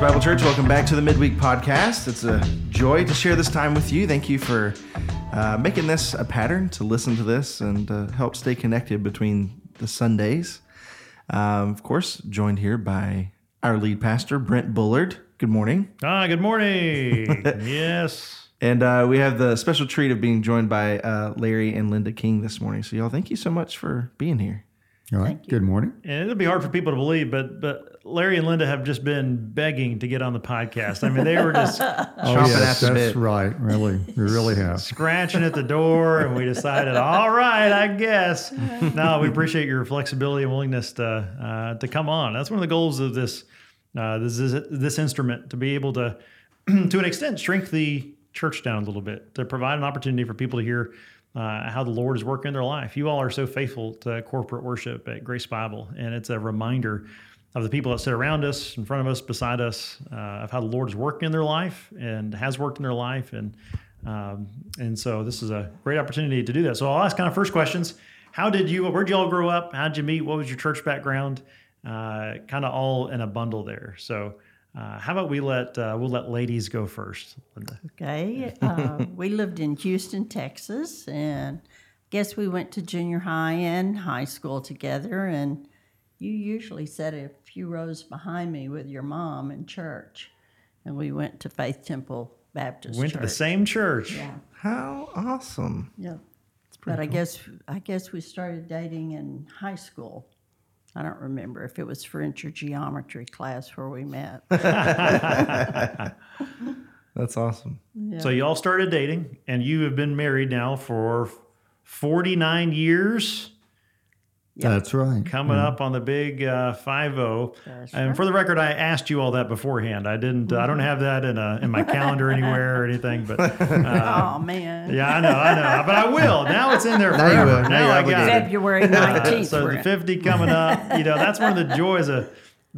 Grace Bible Church, welcome back to the Midweek Podcast. It's a joy to share this time with you. Thank you for uh, making this a pattern to listen to this and uh, help stay connected between the Sundays. Um, of course, joined here by our lead pastor, Brent Bullard. Good morning. Ah, good morning. yes. And uh, we have the special treat of being joined by uh, Larry and Linda King this morning. So, y'all, thank you so much for being here. All right. Good morning. And it'll be hard for people to believe, but but Larry and Linda have just been begging to get on the podcast. I mean, they were just Oh, Chomping yes, at the that's bit. right. Really, we really have. scratching at the door, and we decided, all right, I guess. No, we appreciate your flexibility and willingness to uh, to come on. That's one of the goals of this uh, this is this instrument to be able to, to an extent, shrink the church down a little bit to provide an opportunity for people to hear. Uh, how the Lord is working in their life. You all are so faithful to corporate worship at Grace Bible, and it's a reminder of the people that sit around us, in front of us, beside us, uh, of how the Lord is working in their life and has worked in their life, and um, and so this is a great opportunity to do that. So I'll ask kind of first questions. How did you? Where'd you all grow up? How'd you meet? What was your church background? Uh, kind of all in a bundle there. So uh, how about we let uh, we'll let ladies go first, Linda. Okay. Uh, we lived in Houston, Texas, and guess we went to junior high and high school together. And you usually sat a few rows behind me with your mom in church, and we went to Faith Temple Baptist Went Church. to the same church. Yeah, How awesome. yeah. pretty But I guess I guess we started dating in high school. I don't remember if it was French or geometry class where we met. That's awesome. So you all started dating, and you have been married now for forty nine years. That's right. coming up on the big uh, five zero. That's And for the record, I asked you all that beforehand. I didn't. I don't have that in a in my calendar anywhere or anything. But uh, oh man. yeah, I know, I know. But I will. Now it's in there Now you forever. will. Now Now I got obligated. it. February Uh, nineteenth. so the fifty coming up. You know, that's one of the joys of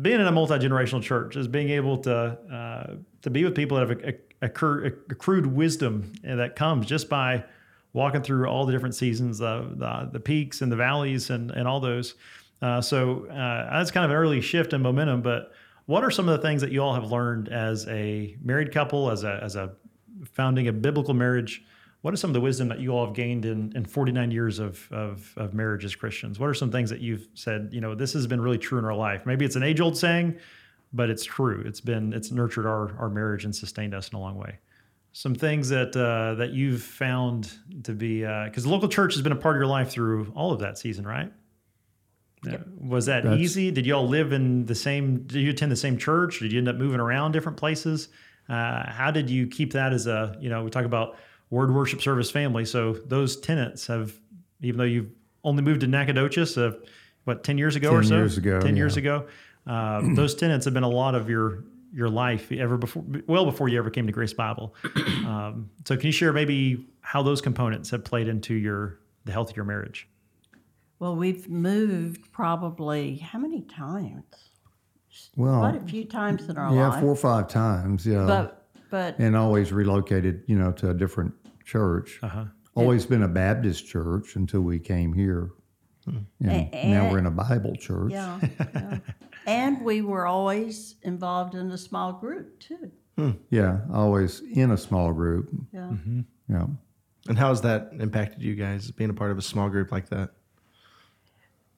being in a multi generational church is being able to uh, to be with people that have a, a, accru- accrued wisdom that comes just by walking through all the different seasons, the the, the peaks and the valleys, and and all those. Uh, so uh, that's kind of an early shift in momentum. But what are some of the things that you all have learned as a married couple, as a as a founding a biblical marriage? What is some of the wisdom that you all have gained in, in 49 years of, of, of marriage as Christians? What are some things that you've said, you know, this has been really true in our life? Maybe it's an age old saying, but it's true. It's been, it's nurtured our, our marriage and sustained us in a long way. Some things that, uh, that you've found to be, because the local church has been a part of your life through all of that season, right? Yeah. Was that That's- easy? Did you all live in the same, did you attend the same church? Did you end up moving around different places? Uh, how did you keep that as a, you know, we talk about word worship service family. So those tenants have, even though you've only moved to Nacogdoches, uh, what, 10 years ago or 10 so? years ago, 10 years ago. Uh, those tenants have been a lot of your, your life ever before, well before you ever came to Grace Bible. Um, so can you share maybe how those components have played into your, the health of your marriage? Well, we've moved probably how many times? Well, Quite a few times in our life yeah, four or five times. Yeah. But but and always relocated, you know, to a different church. Uh-huh. Always been a Baptist church until we came here. And A- now we're in a Bible church. yeah, yeah. and we were always involved in a small group too. Yeah, always in a small group. Yeah. Mm-hmm. Yeah. And how has that impacted you guys being a part of a small group like that?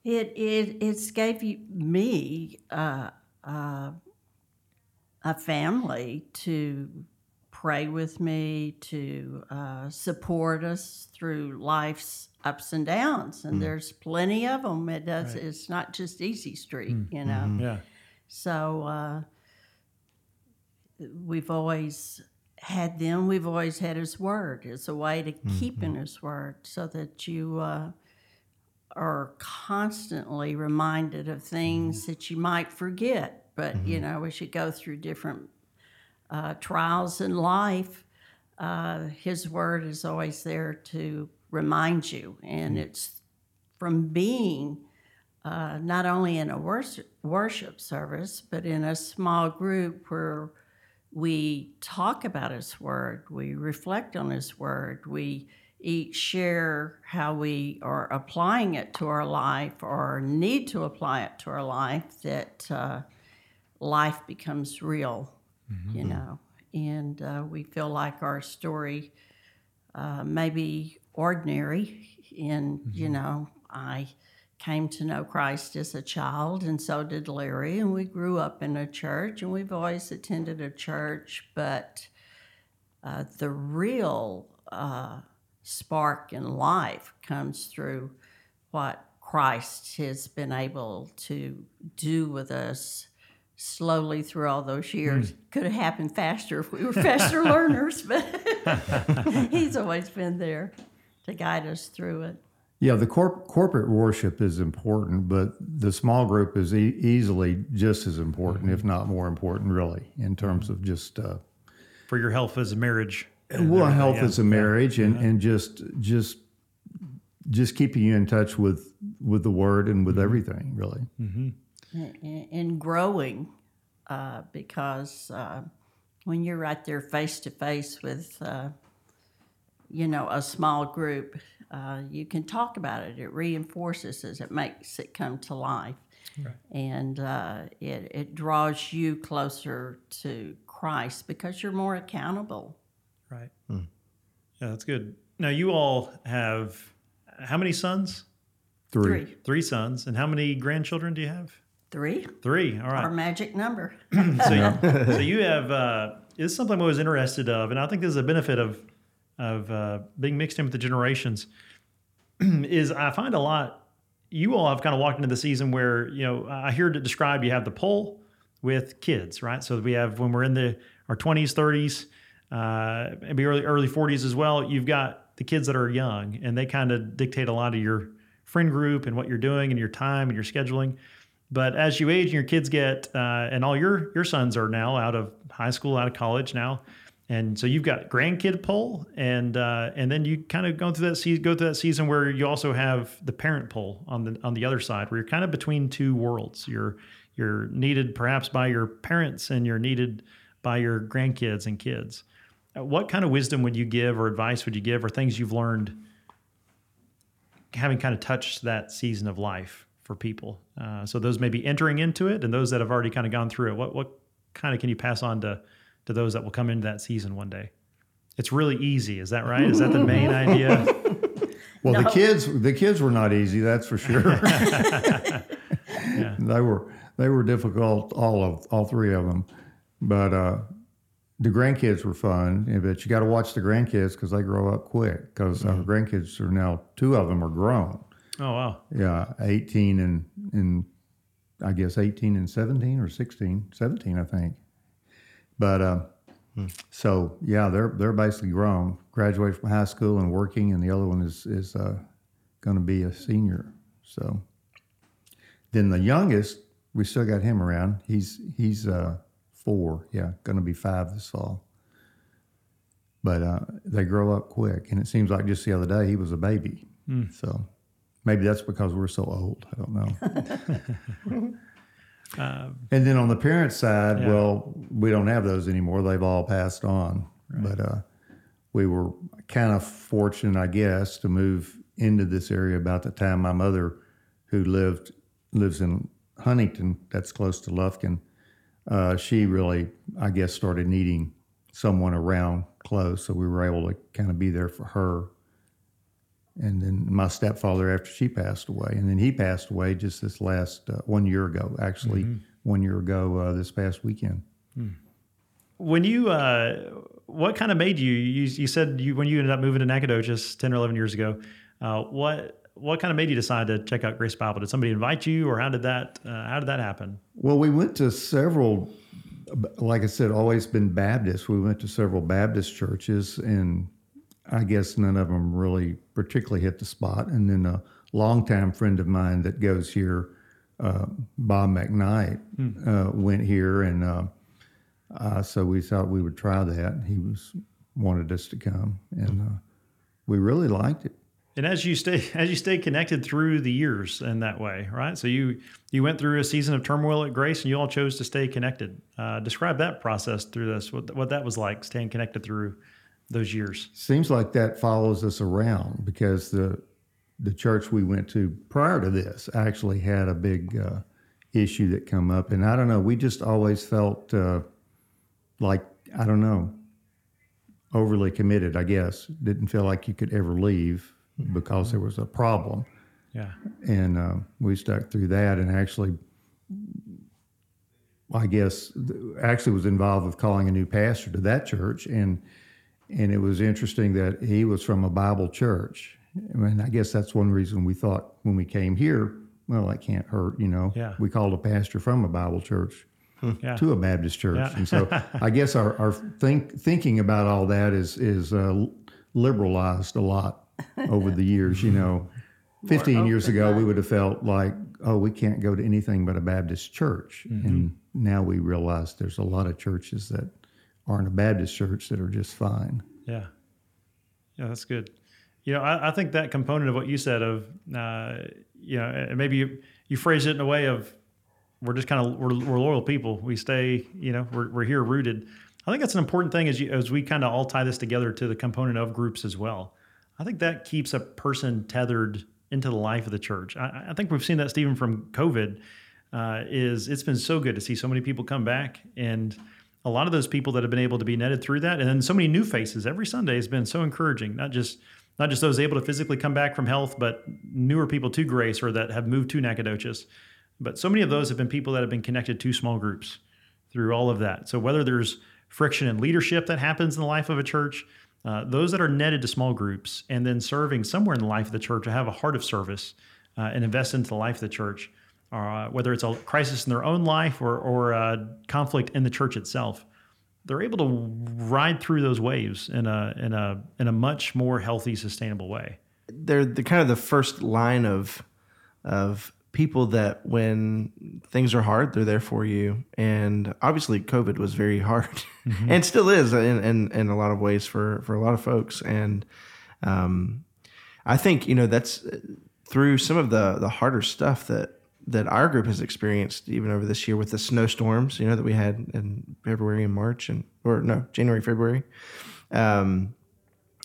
It it it's gave you, me uh, uh, a family to pray with me, to uh, support us through life's ups and downs, and there's plenty of them. It does. It's not just easy street, you know. Yeah. So uh, we've always had them. We've always had His Word. It's a way to keep in His Word so that you uh, are constantly reminded of things that you might forget. But you know, as you go through different uh, trials in life, uh, His Word is always there to remind you, and it's from being uh, not only in a worship, worship service, but in a small group where we talk about His Word, we reflect on His Word, we each share how we are applying it to our life or need to apply it to our life, that uh, life becomes real, you know, and uh, we feel like our story uh, may be ordinary. And, you know, I came to know Christ as a child, and so did Larry, and we grew up in a church, and we've always attended a church, but uh, the real uh, spark in life comes through what Christ has been able to do with us slowly through all those years. Could have happened faster if we were faster learners, but He's always been there to guide us through it. Yeah, the corp- corporate worship is important, but the small group is e- easily just as important, if not more important, really, in terms of just uh, For your health as a marriage. and well, health yeah. as a marriage, and, and just just just keeping you in touch with with the Word and with everything, really. and, and growing uh, because uh, when you're right there face to face with uh, you know a small group uh, you can talk about it it reinforces it it makes it come to life and uh, it, it draws you closer to christ because you're more accountable Right. Yeah, that's good. Now, you all have how many sons? Three. three Three sons. And how many grandchildren do you have? three Three. All our magic number So, you, so you have, uh, this is something I was interested of, and I think this is a benefit of, of uh, being mixed in with the generations, is I find a lot, you all have kind of walked into the season where, you know, I hear it described, you have the pole with kids, right? So we have, when we're in the, our 20s, 30s, uh, maybe early, early 40s as well, you've got the kids that are young and they kind of dictate a lot of your friend group and what you're doing and your time and your scheduling. But as you age and your kids get, uh, and all your your sons are now out of high school, out of college now, and so you've got grandkid pull, and uh, and then you kind of go through that season, go through that season where you also have the parent pull on the on the other side, where you're kind of between two worlds. You're you're needed perhaps by your parents, and you're needed by your grandkids and kids. Uh, What kind of wisdom would you give, or advice would you give, or things you've learned having kind of touched that season of life for people. Uh, so those may be entering into it, and those that have already kind of gone through it. What what kind of can you pass on to to those that will come into that season one day? It's really easy. Is that right? Is that the main idea? Well, the kids the kids were not easy, that's for sure. They were they were difficult, all of all three of them, but uh, the grandkids were fun. But you got to watch the grandkids because they grow up quick. Because our grandkids are now two of them are grown. Oh wow. Yeah, 18 and, and I guess 18 and 17 or 16, 17, I think. But uh, so yeah, they're they're basically grown, graduated from high school and working, and the other one is is uh, going to be a senior. So then the youngest, we still got him around. He's he's uh, four, yeah, going to be five this fall. But uh, they grow up quick, and it seems like just the other day he was a baby. So maybe that's because we're so old. I don't know. and then on the parent side, Yeah. well, we don't have those anymore. They've all passed on. But uh, we were kind of fortunate, I guess, to move into this area about the time my mother, who lived lives in Huntington, that's close to Lufkin, uh, she really, I guess, started needing someone around close. So we were able to kind of be there for her. And then my stepfather after she passed away, and then he passed away just this last uh, one year ago. Actually, one year ago uh, this past weekend. When you, uh, what kind of made you? You, you said you when you ended up moving to Nacogdoches ten or eleven years ago. Uh, what what kind of made you decide to check out Grace Bible? Did somebody invite you, or how did that uh, how did that happen? Well, we went to several, like I said, always been Baptist. We went to several Baptist churches, and I guess none of them really particularly hit the spot. And then a longtime friend of mine that goes here, uh, Bob McKnight, uh, went here, and uh, uh, so we thought we would try that. He was wanted us to come, and uh, we really liked it. And as you stay as you stay connected through the years in that way, right? So you you went through a season of turmoil at Grace, and you all chose to stay connected. Uh, describe that process through this. What what that was like, staying connected through those years. Seems like that follows us around because the the church we went to prior to this actually had a big uh, issue that come up, and I don't know. We just always felt uh, like I don't know, overly committed. I guess didn't feel like you could ever leave because there was a problem, Yeah. and uh, we stuck through that. And actually, I guess actually was involved with calling a new pastor to that church, and and it was interesting that he was from a Bible church. I mean, I guess that's one reason we thought when we came here, well, that can't hurt, you know. Yeah. We called a pastor from a Bible church Yeah. to a Baptist church, Yeah. and so I guess our, our think, thinking about all that is is uh, liberalized a lot over the years. You know, fifteen years ago we would have felt like, oh, we can't go to anything but a Baptist church, and now we realize there's a lot of churches that aren't a Baptist church that are just fine. Yeah. Yeah, that's good. You know, I, I think that component of what you said of, uh, you know, and maybe you, you phrased it in a way of we're just kind of, we're, we're loyal people. We stay, you know, we're, we're here rooted. I think that's an important thing as you, as we kind of all tie this together to the component of groups as well. I think that keeps a person tethered into the life of the church. I, I think we've seen that, Stephen, from COVID. Uh, is it's been so good to see so many people come back and a lot of those people that have been able to be netted through that and then so many new faces. Every sunday has been so encouraging not just not just those able to physically come back from health but newer people to grace or that have moved to nacogdoches. But so many of those have been people that have been connected to small groups through all of that. So whether there's friction and leadership that happens in the life of a church uh, those that are netted to small groups and then serving somewhere in the life of the church have a heart of service uh, and invest into the life of the church uh, whether it's a crisis in their own life or, or uh, conflict in the church itself, they're able to ride through those waves in a in a in a much more healthy, sustainable way. they're the kind of the first line of of people that when things are hard they're there for you. And obviously covid was very hard and still is in, in in a lot of ways for for a lot of folks. And um i think you know that's through some of the the harder stuff that that our group has experienced even over this year with the snowstorms you know that we had in february and march and or no january february. Um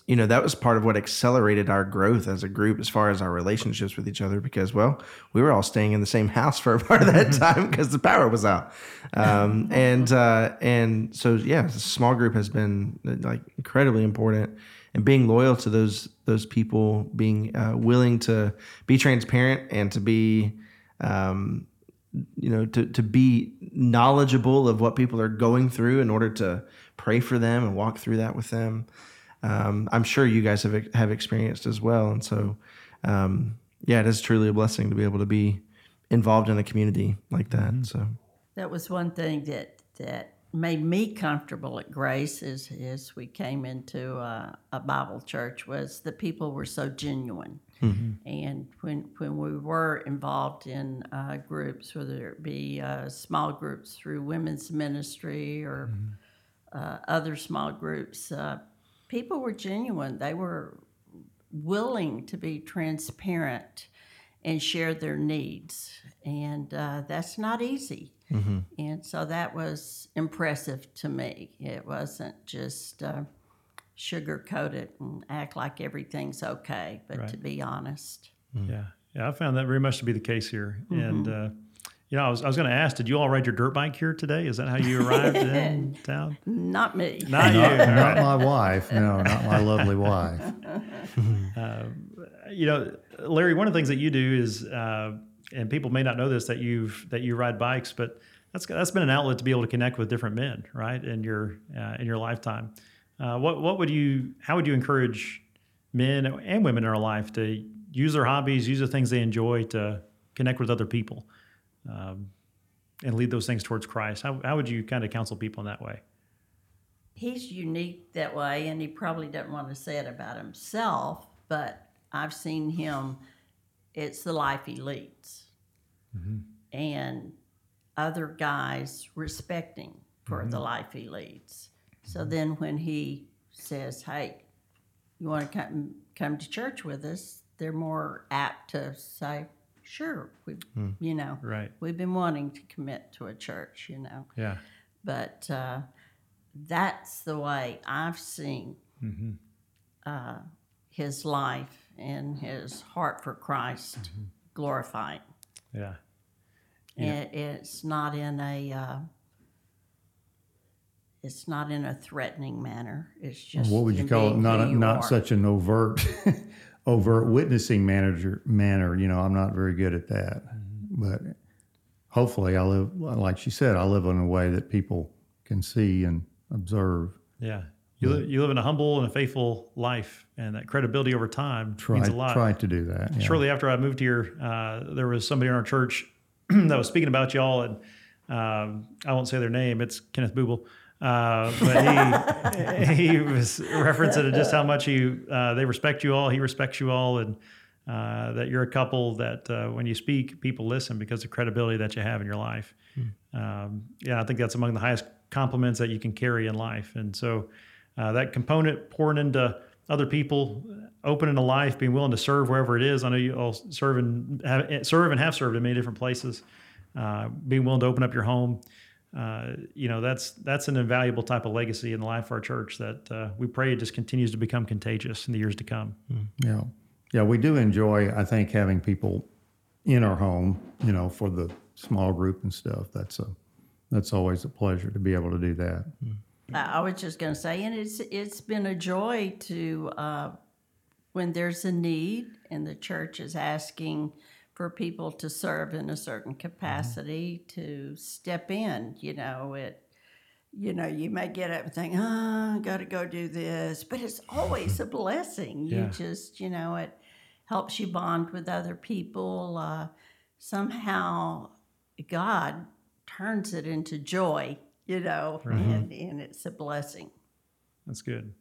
you know that was part of what accelerated our growth as a group as far as our relationships with each other because well we were all staying in the same house for a part of that time because the power was out. Um, and uh, and so yeah the small group has been like incredibly important and being loyal to those those people being uh, willing to be transparent and to be um, you know to, to be knowledgeable of what people are going through in order to pray for them and walk through that with them um, I'm sure you guys have have experienced as well. And so, um, yeah, it is truly a blessing to be able to be involved in a community like that. So, That was one thing that that made me comfortable at Grace as, as we came into uh, a Bible church was the people were so genuine. And when when we were involved in uh, groups, whether it be uh, small groups through women's ministry or uh, other small groups, uh, people were genuine. They were willing to be transparent and share their needs. And uh, that's not easy. And so that was impressive to me. It wasn't just uh, sugarcoat it and act like everything's okay, but to be honest. Yeah, yeah, I found that very much to be the case here. And uh, you know, I was I was going to ask, did you all ride your dirt bike here today? Is that how you arrived in town? Not me. Not you. Not, all not right. my wife. No, not my lovely wife. you know, Larry, one of the things that you do is, uh, and people may not know this, that you've that you ride bikes, but that's that's been an outlet to be able to connect with different men, right, in your uh, in your lifetime. Uh, what what would you? How would you encourage men and women in our life to use their hobbies, use the things they enjoy to connect with other people, um, and lead those things towards Christ? How how would you kind of counsel people in that way? He's unique that way, and he probably doesn't want to say it about himself, but I've seen him, it's the life he leads. And other guys respecting for the life he leads. So then when he says, hey, you want to come, come to church with us, they're more apt to say, sure, we, you know, Right. we've been wanting to commit to a church, you know Yeah. but uh, that's the way I've seen uh, his life and his heart for Christ glorified. Yeah. It, it's not in a. Uh, it's not in a threatening manner. It's just what would you call it? Not a, not are. such an overt overt witnessing manager manner. You know, I'm not very good at that. Mm-hmm. But hopefully, I live like she said. I live in a way that people can see and observe. Yeah. You, li- you live in a humble and a faithful life, and that credibility over time Try means a lot. try to do that. yeah. Shortly after I moved here, uh, there was somebody in our church that was speaking about y'all, and um, I won't say their name. It's Kenneth Booble. Uh, but he he was referencing just how much he uh, they respect you all. He respects you all, and uh, that you're a couple that uh, when you speak, people listen because of the credibility that you have in your life. Um, yeah, I think that's among the highest compliments that you can carry in life. And so uh, that component pouring into other people, opening a life, being willing to serve wherever it is. I know you all serve and have, serve and have served in many different places. Uh, being willing to open up your home, uh, you know, that's that's an invaluable type of legacy in the life of our church that uh, we pray it just continues to become contagious in the years to come. Yeah, yeah, we do enjoy. I think having people in our home, you know, for the small group and stuff. That's a that's always a pleasure to be able to do that. I I was just going to say, and it's it's been a joy to uh, when there's a need and the church is asking for people to serve in a certain capacity to step in. You know it. You know, you may get up and think, "Oh, I got to go do this," but it's always a blessing. You Yeah. just, you know, it helps you bond with other people. Uh, somehow, God turns it into joy. You know, and, and it's a blessing. That's good.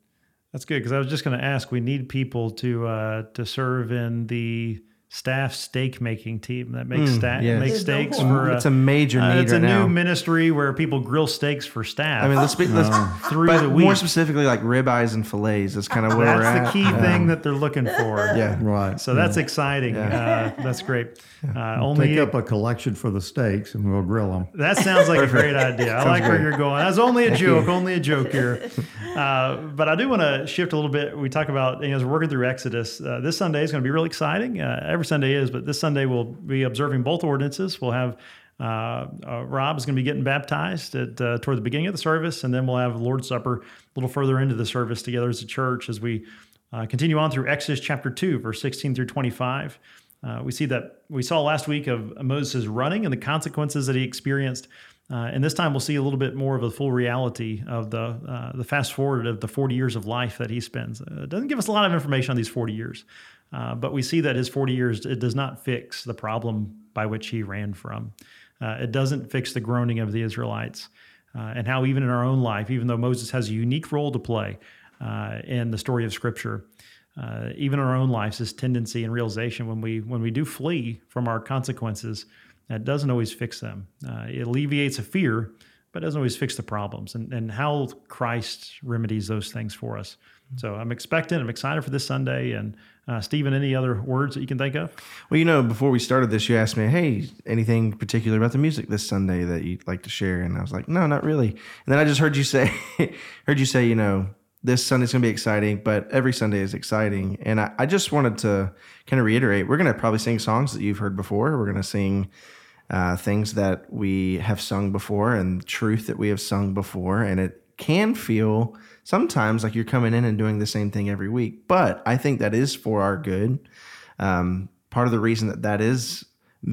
That's good because I was just going to ask. We need people to uh, to serve in the staff steak making team that makes sta- yes. makes It's steaks whole- for. Uh, It's a major uh, need it's right a now. new ministry where people grill steaks for staff. I mean, let's be let's, through but the more specifically, like ribeyes and fillets is kind of where we're That's at. the key Um, thing that they're looking for. Yeah. Right. So that's exciting. Uh, that's great. Uh, only Take up a collection for the steaks and we'll grill them. That sounds like a great idea. I like where you're going. That's only a joke, only a joke here. Uh, but I do want to shift a little bit. We talk about, you know, as we're working through Exodus, uh, this Sunday is going to be really exciting. Every Sunday is, but this Sunday we'll be observing both ordinances. We'll have uh, uh, Rob is going to be getting baptized at uh, toward the beginning of the service, and then we'll have Lord's Supper a little further into the service together as a church as we uh, continue on through Exodus chapter 2, verse 16 through 25. Uh, we see that we saw last week of Moses running and the consequences that he experienced. Uh, and this time we'll see a little bit more of the full reality of the uh, the fast forward of the 40 years of life that he spends. Uh, it doesn't give us a lot of information on these 40 years, uh, but we see that his 40 years it does not fix the problem by which he ran from. Uh, it doesn't fix the groaning of the Israelites, uh, and how even in our own life, even though Moses has a unique role to play in the story of Scripture, even in our own lives, this tendency and realization when we when we do flee from our consequences, that doesn't always fix them. Uh, it alleviates a fear, but doesn't always fix the problems. And and how Christ remedies those things for us. So I'm expectant. I'm excited for this Sunday. And uh, Stephen, any other words that you can think of? Well, you know, before we started this, you asked me, "Hey, anything particular about the music this Sunday that you'd like to share?" And I was like, "No, not really." And then I just heard you say, heard you say, you know, this Sunday's going to be exciting, but every Sunday is exciting. And I, I just wanted to kind of reiterate: we're going to probably sing songs that you've heard before. We're going to sing uh, things that we have sung before and truth that we have sung before, and it can feel sometimes like you're coming in and doing the same thing every week. But I think that is for our good. Um, part of the reason that that is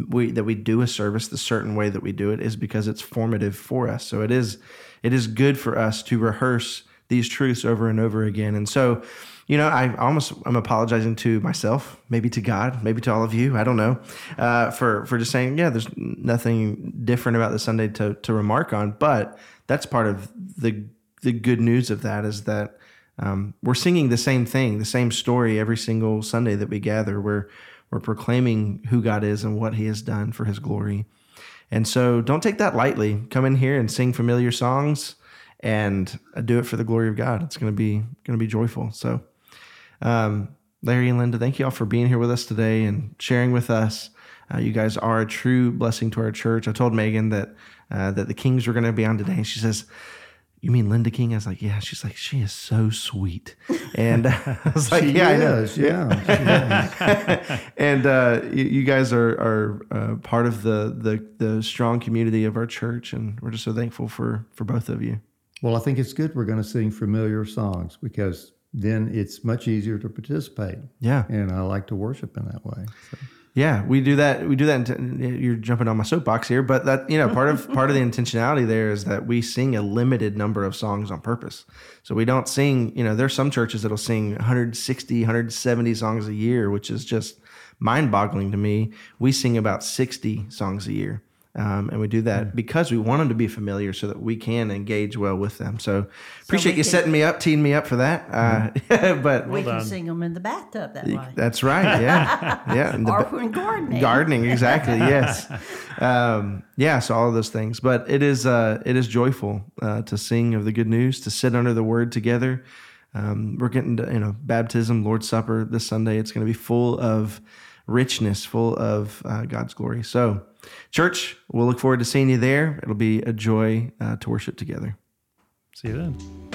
we that we do a service the certain way that we do it is because it's formative for us. So it is it is good for us to rehearse these truths over and over again. And so, you know, I almost I'm apologizing to myself, maybe to God, maybe to all of you. I don't know, uh, for for just saying, yeah, there's nothing different about the Sunday to to remark on. But that's part of the the good news of that is that um, we're singing the same thing, the same story every single Sunday that we gather. We're we're proclaiming who God is and what He has done for His glory. And so, don't take that lightly. Come in here and sing familiar songs, and do it for the glory of God. It's going to be going to be joyful. So, um, Larry and Linda, thank you all for being here with us today and sharing with us. Uh, you guys are a true blessing to our church. I told Megan that uh, that the Kings were going to be on today. She says, you mean Linda King? I was like, yeah. She's like, she is so sweet. And I was like, yeah, I know. is, yeah. and uh, you, you guys are are uh, part of the, the the strong community of our church, and we're just so thankful for for both of you. Well, I think it's good we're going to sing familiar songs because then it's much easier to participate. Yeah, And I like to worship in that way. So. yeah, we do that. We do that. In you're jumping on my soapbox here, but that you know part of part of the intentionality there is that we sing a limited number of songs on purpose. So we don't sing. You know, there's some churches that'll sing 160, 170 songs a year, which is just mind-boggling to me. We sing about 60 songs a year. Um, and we do that because we want them to be familiar so that we can engage well with them. So appreciate we you can- setting me up, teeing me up for that. Uh, but we can done. sing them in the bathtub that way. that's right. Yeah. Yeah. And the or when gardening. gardening exactly yes um, yeah so all of those things but it is uh, it is joyful uh, to sing of the good news to sit under the word together um, we're getting to you know baptism lord's supper this sunday it's going to be full of richness full of uh, god's glory so church we'll look forward to seeing you there it'll be a joy uh, to worship together See you then.